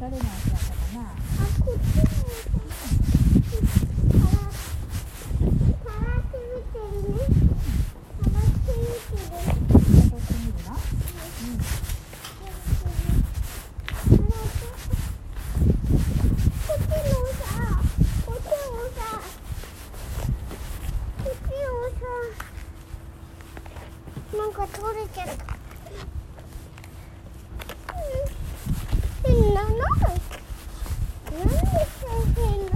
かなあ、こっちにさ、からってるね。からって見てる。こっち見るなこっちのさ、こっちのさ、こっちのさ、なん。か取れちゃった。うん変なの。なんで変な。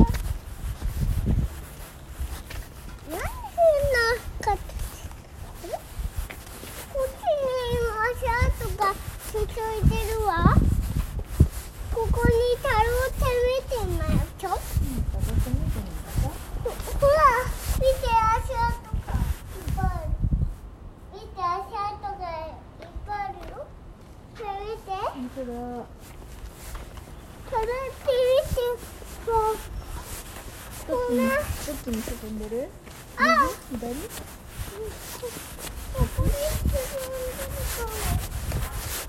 なんで変な形。あれこっちに足跡がついてるわ。ここに太郎って見てみましょう。うんこっち見てみるかほほら、見て足跡がいっぱいある。見て足跡がいっぱいあるよ。これ見て。本当だこれって見て。そう。こんな。どっちに進んでる？左？ここに進んでるかも。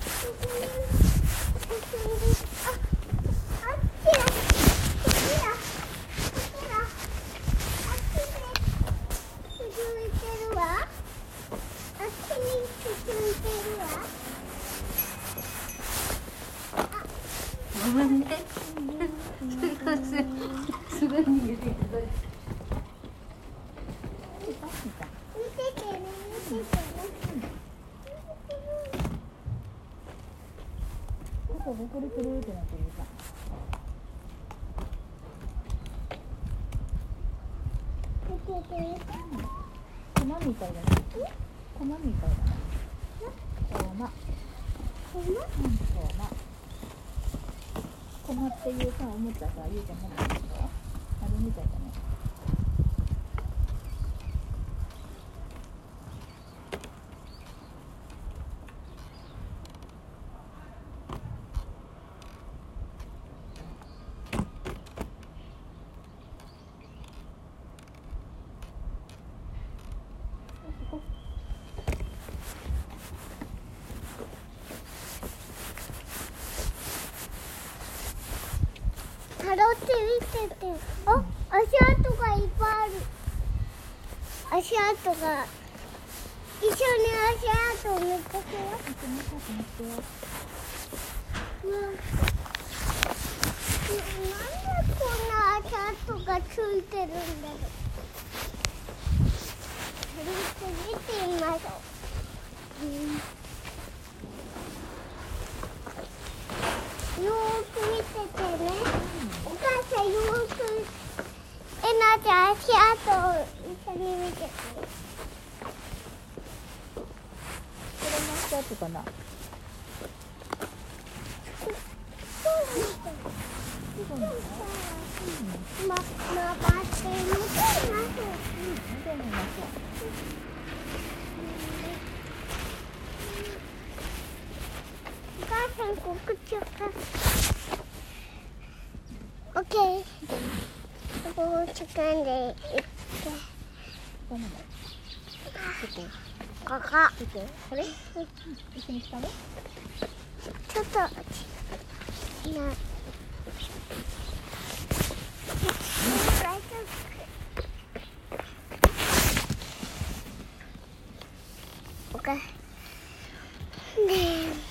ここに進んでる。あ、あっちだ。こっちだ。こっちだ。あっちで続いてるわ。あっちに進んでるわ。ごめんね。すごい逃げてきた。見ててね、見ててね。ここごくるくるってなってるさ見ててね。駒みたいだね駒みたいだね駒こんなうん駒駒っていうさおもちゃさゆうちゃん持ってるでしょあれみたいだねタロって見てて。あ、足跡がいっぱいある。足跡が。一緒に足跡を見つけよ一緒にさ持ってよう。うん。なんでこんな足跡がついてるんだろう。タロって見てみましょう。うんよーく見ててね。お母さんよーく。えなちゃん足跡を一緒に見てて。これも足跡かなま、まばって見てみましょう。見てみましょお母さん、こっちをか。オッケー。ここを掴んでいって。うこのもここ。ここ。ここ。これ一緒にしたのちょっと。な。大丈夫。オッケー。ねえ。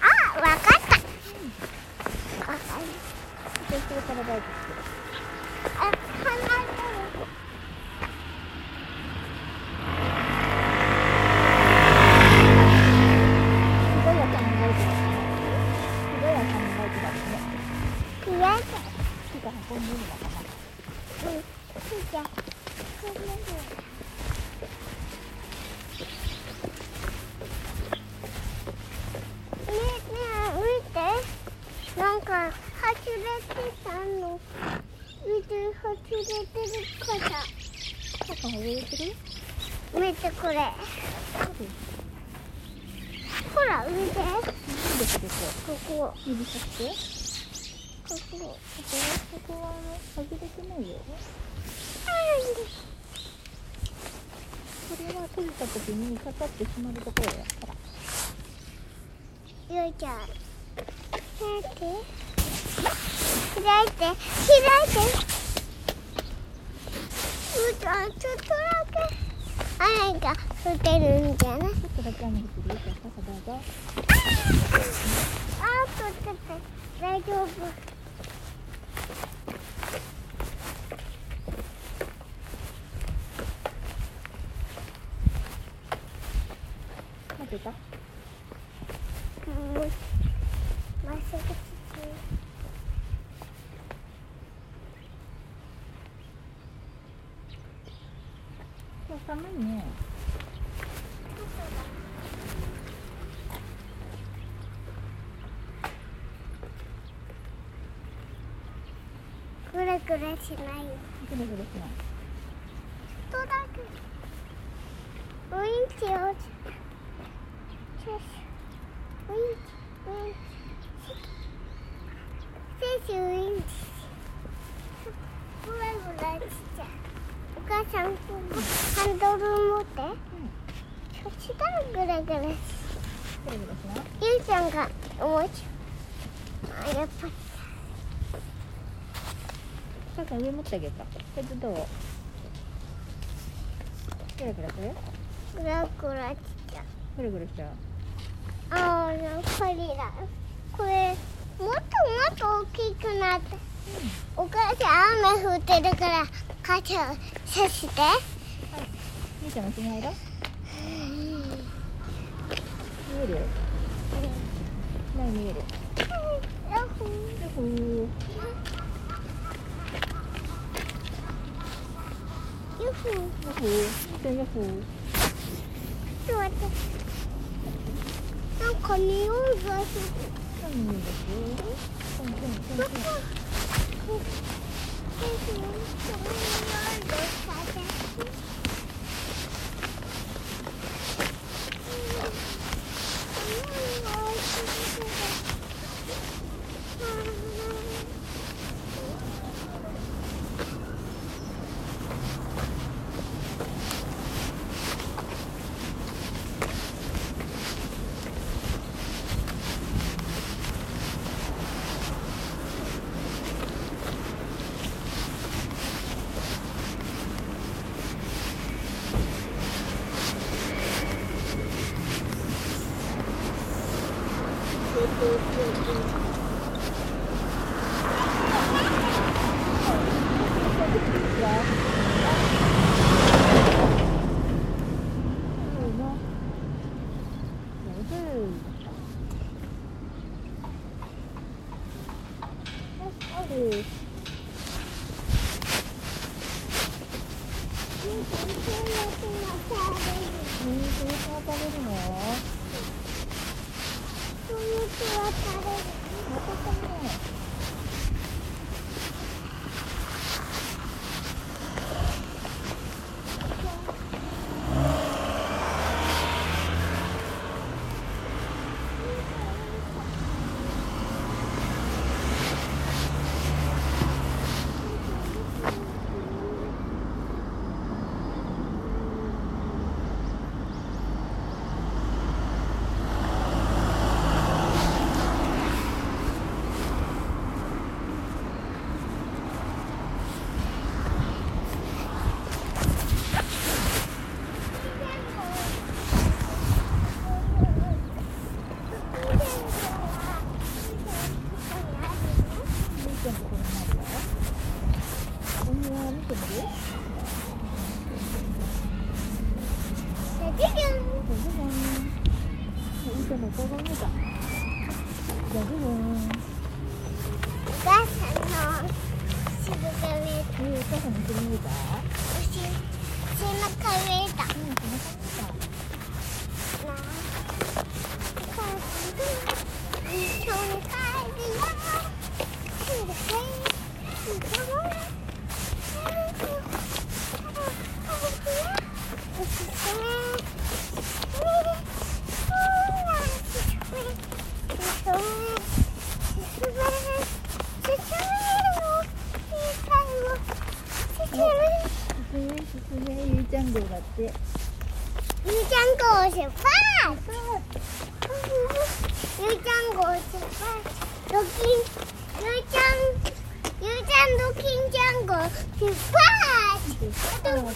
あ、わかった。あ、でそれから大事してるあ、離れてる。てたの水ほつれてるからパパがれてる見てこれほら見てなんでここここ指さしてここここここは外れてないよこれは閉じた時にかかってしまうところやほらよいちゃん開いて開いて開いてうーちゃんちょっとだけ雨が降ってるんじゃないちょっとだけ雨降ってるよ傘どうぞあーっとちょっと大丈夫待ってたもうまっすぐ進む今日寒いねぐるぐるしないよ。ぐるぐるしない。ちょっとだけウインチをウインチウインチウインチぐらぐらしちゃんハンドル持って。そしたらぐらぐらゆうちゃんがおもちゃあやっぱり。傘上持ってあげた。これでどう？ぐるぐるする？ぐらぐちゃ。うぐるぐるしちゃう？ああ、やっぱりだ。これ、もっともっと大きくなって。お母さん、雨降ってるから、傘をさして。みーちゃんも一緒に入ろう見える何見える？ヤッホー。ヤッホー。ヤッホー。ヤッホー。ヤッホーちょっと待って。なんか匂いがする。何見えるトントントントンどこ先生、その匂いが風。匂いがするお母さんの渋が見えた。お母さんの後ろ見えたおし背中見えた。うゆうちゃん号出発ゆうちゃん号出発ドキンゆうちゃんゆうちゃんドキンちゃん号出発ガトンガ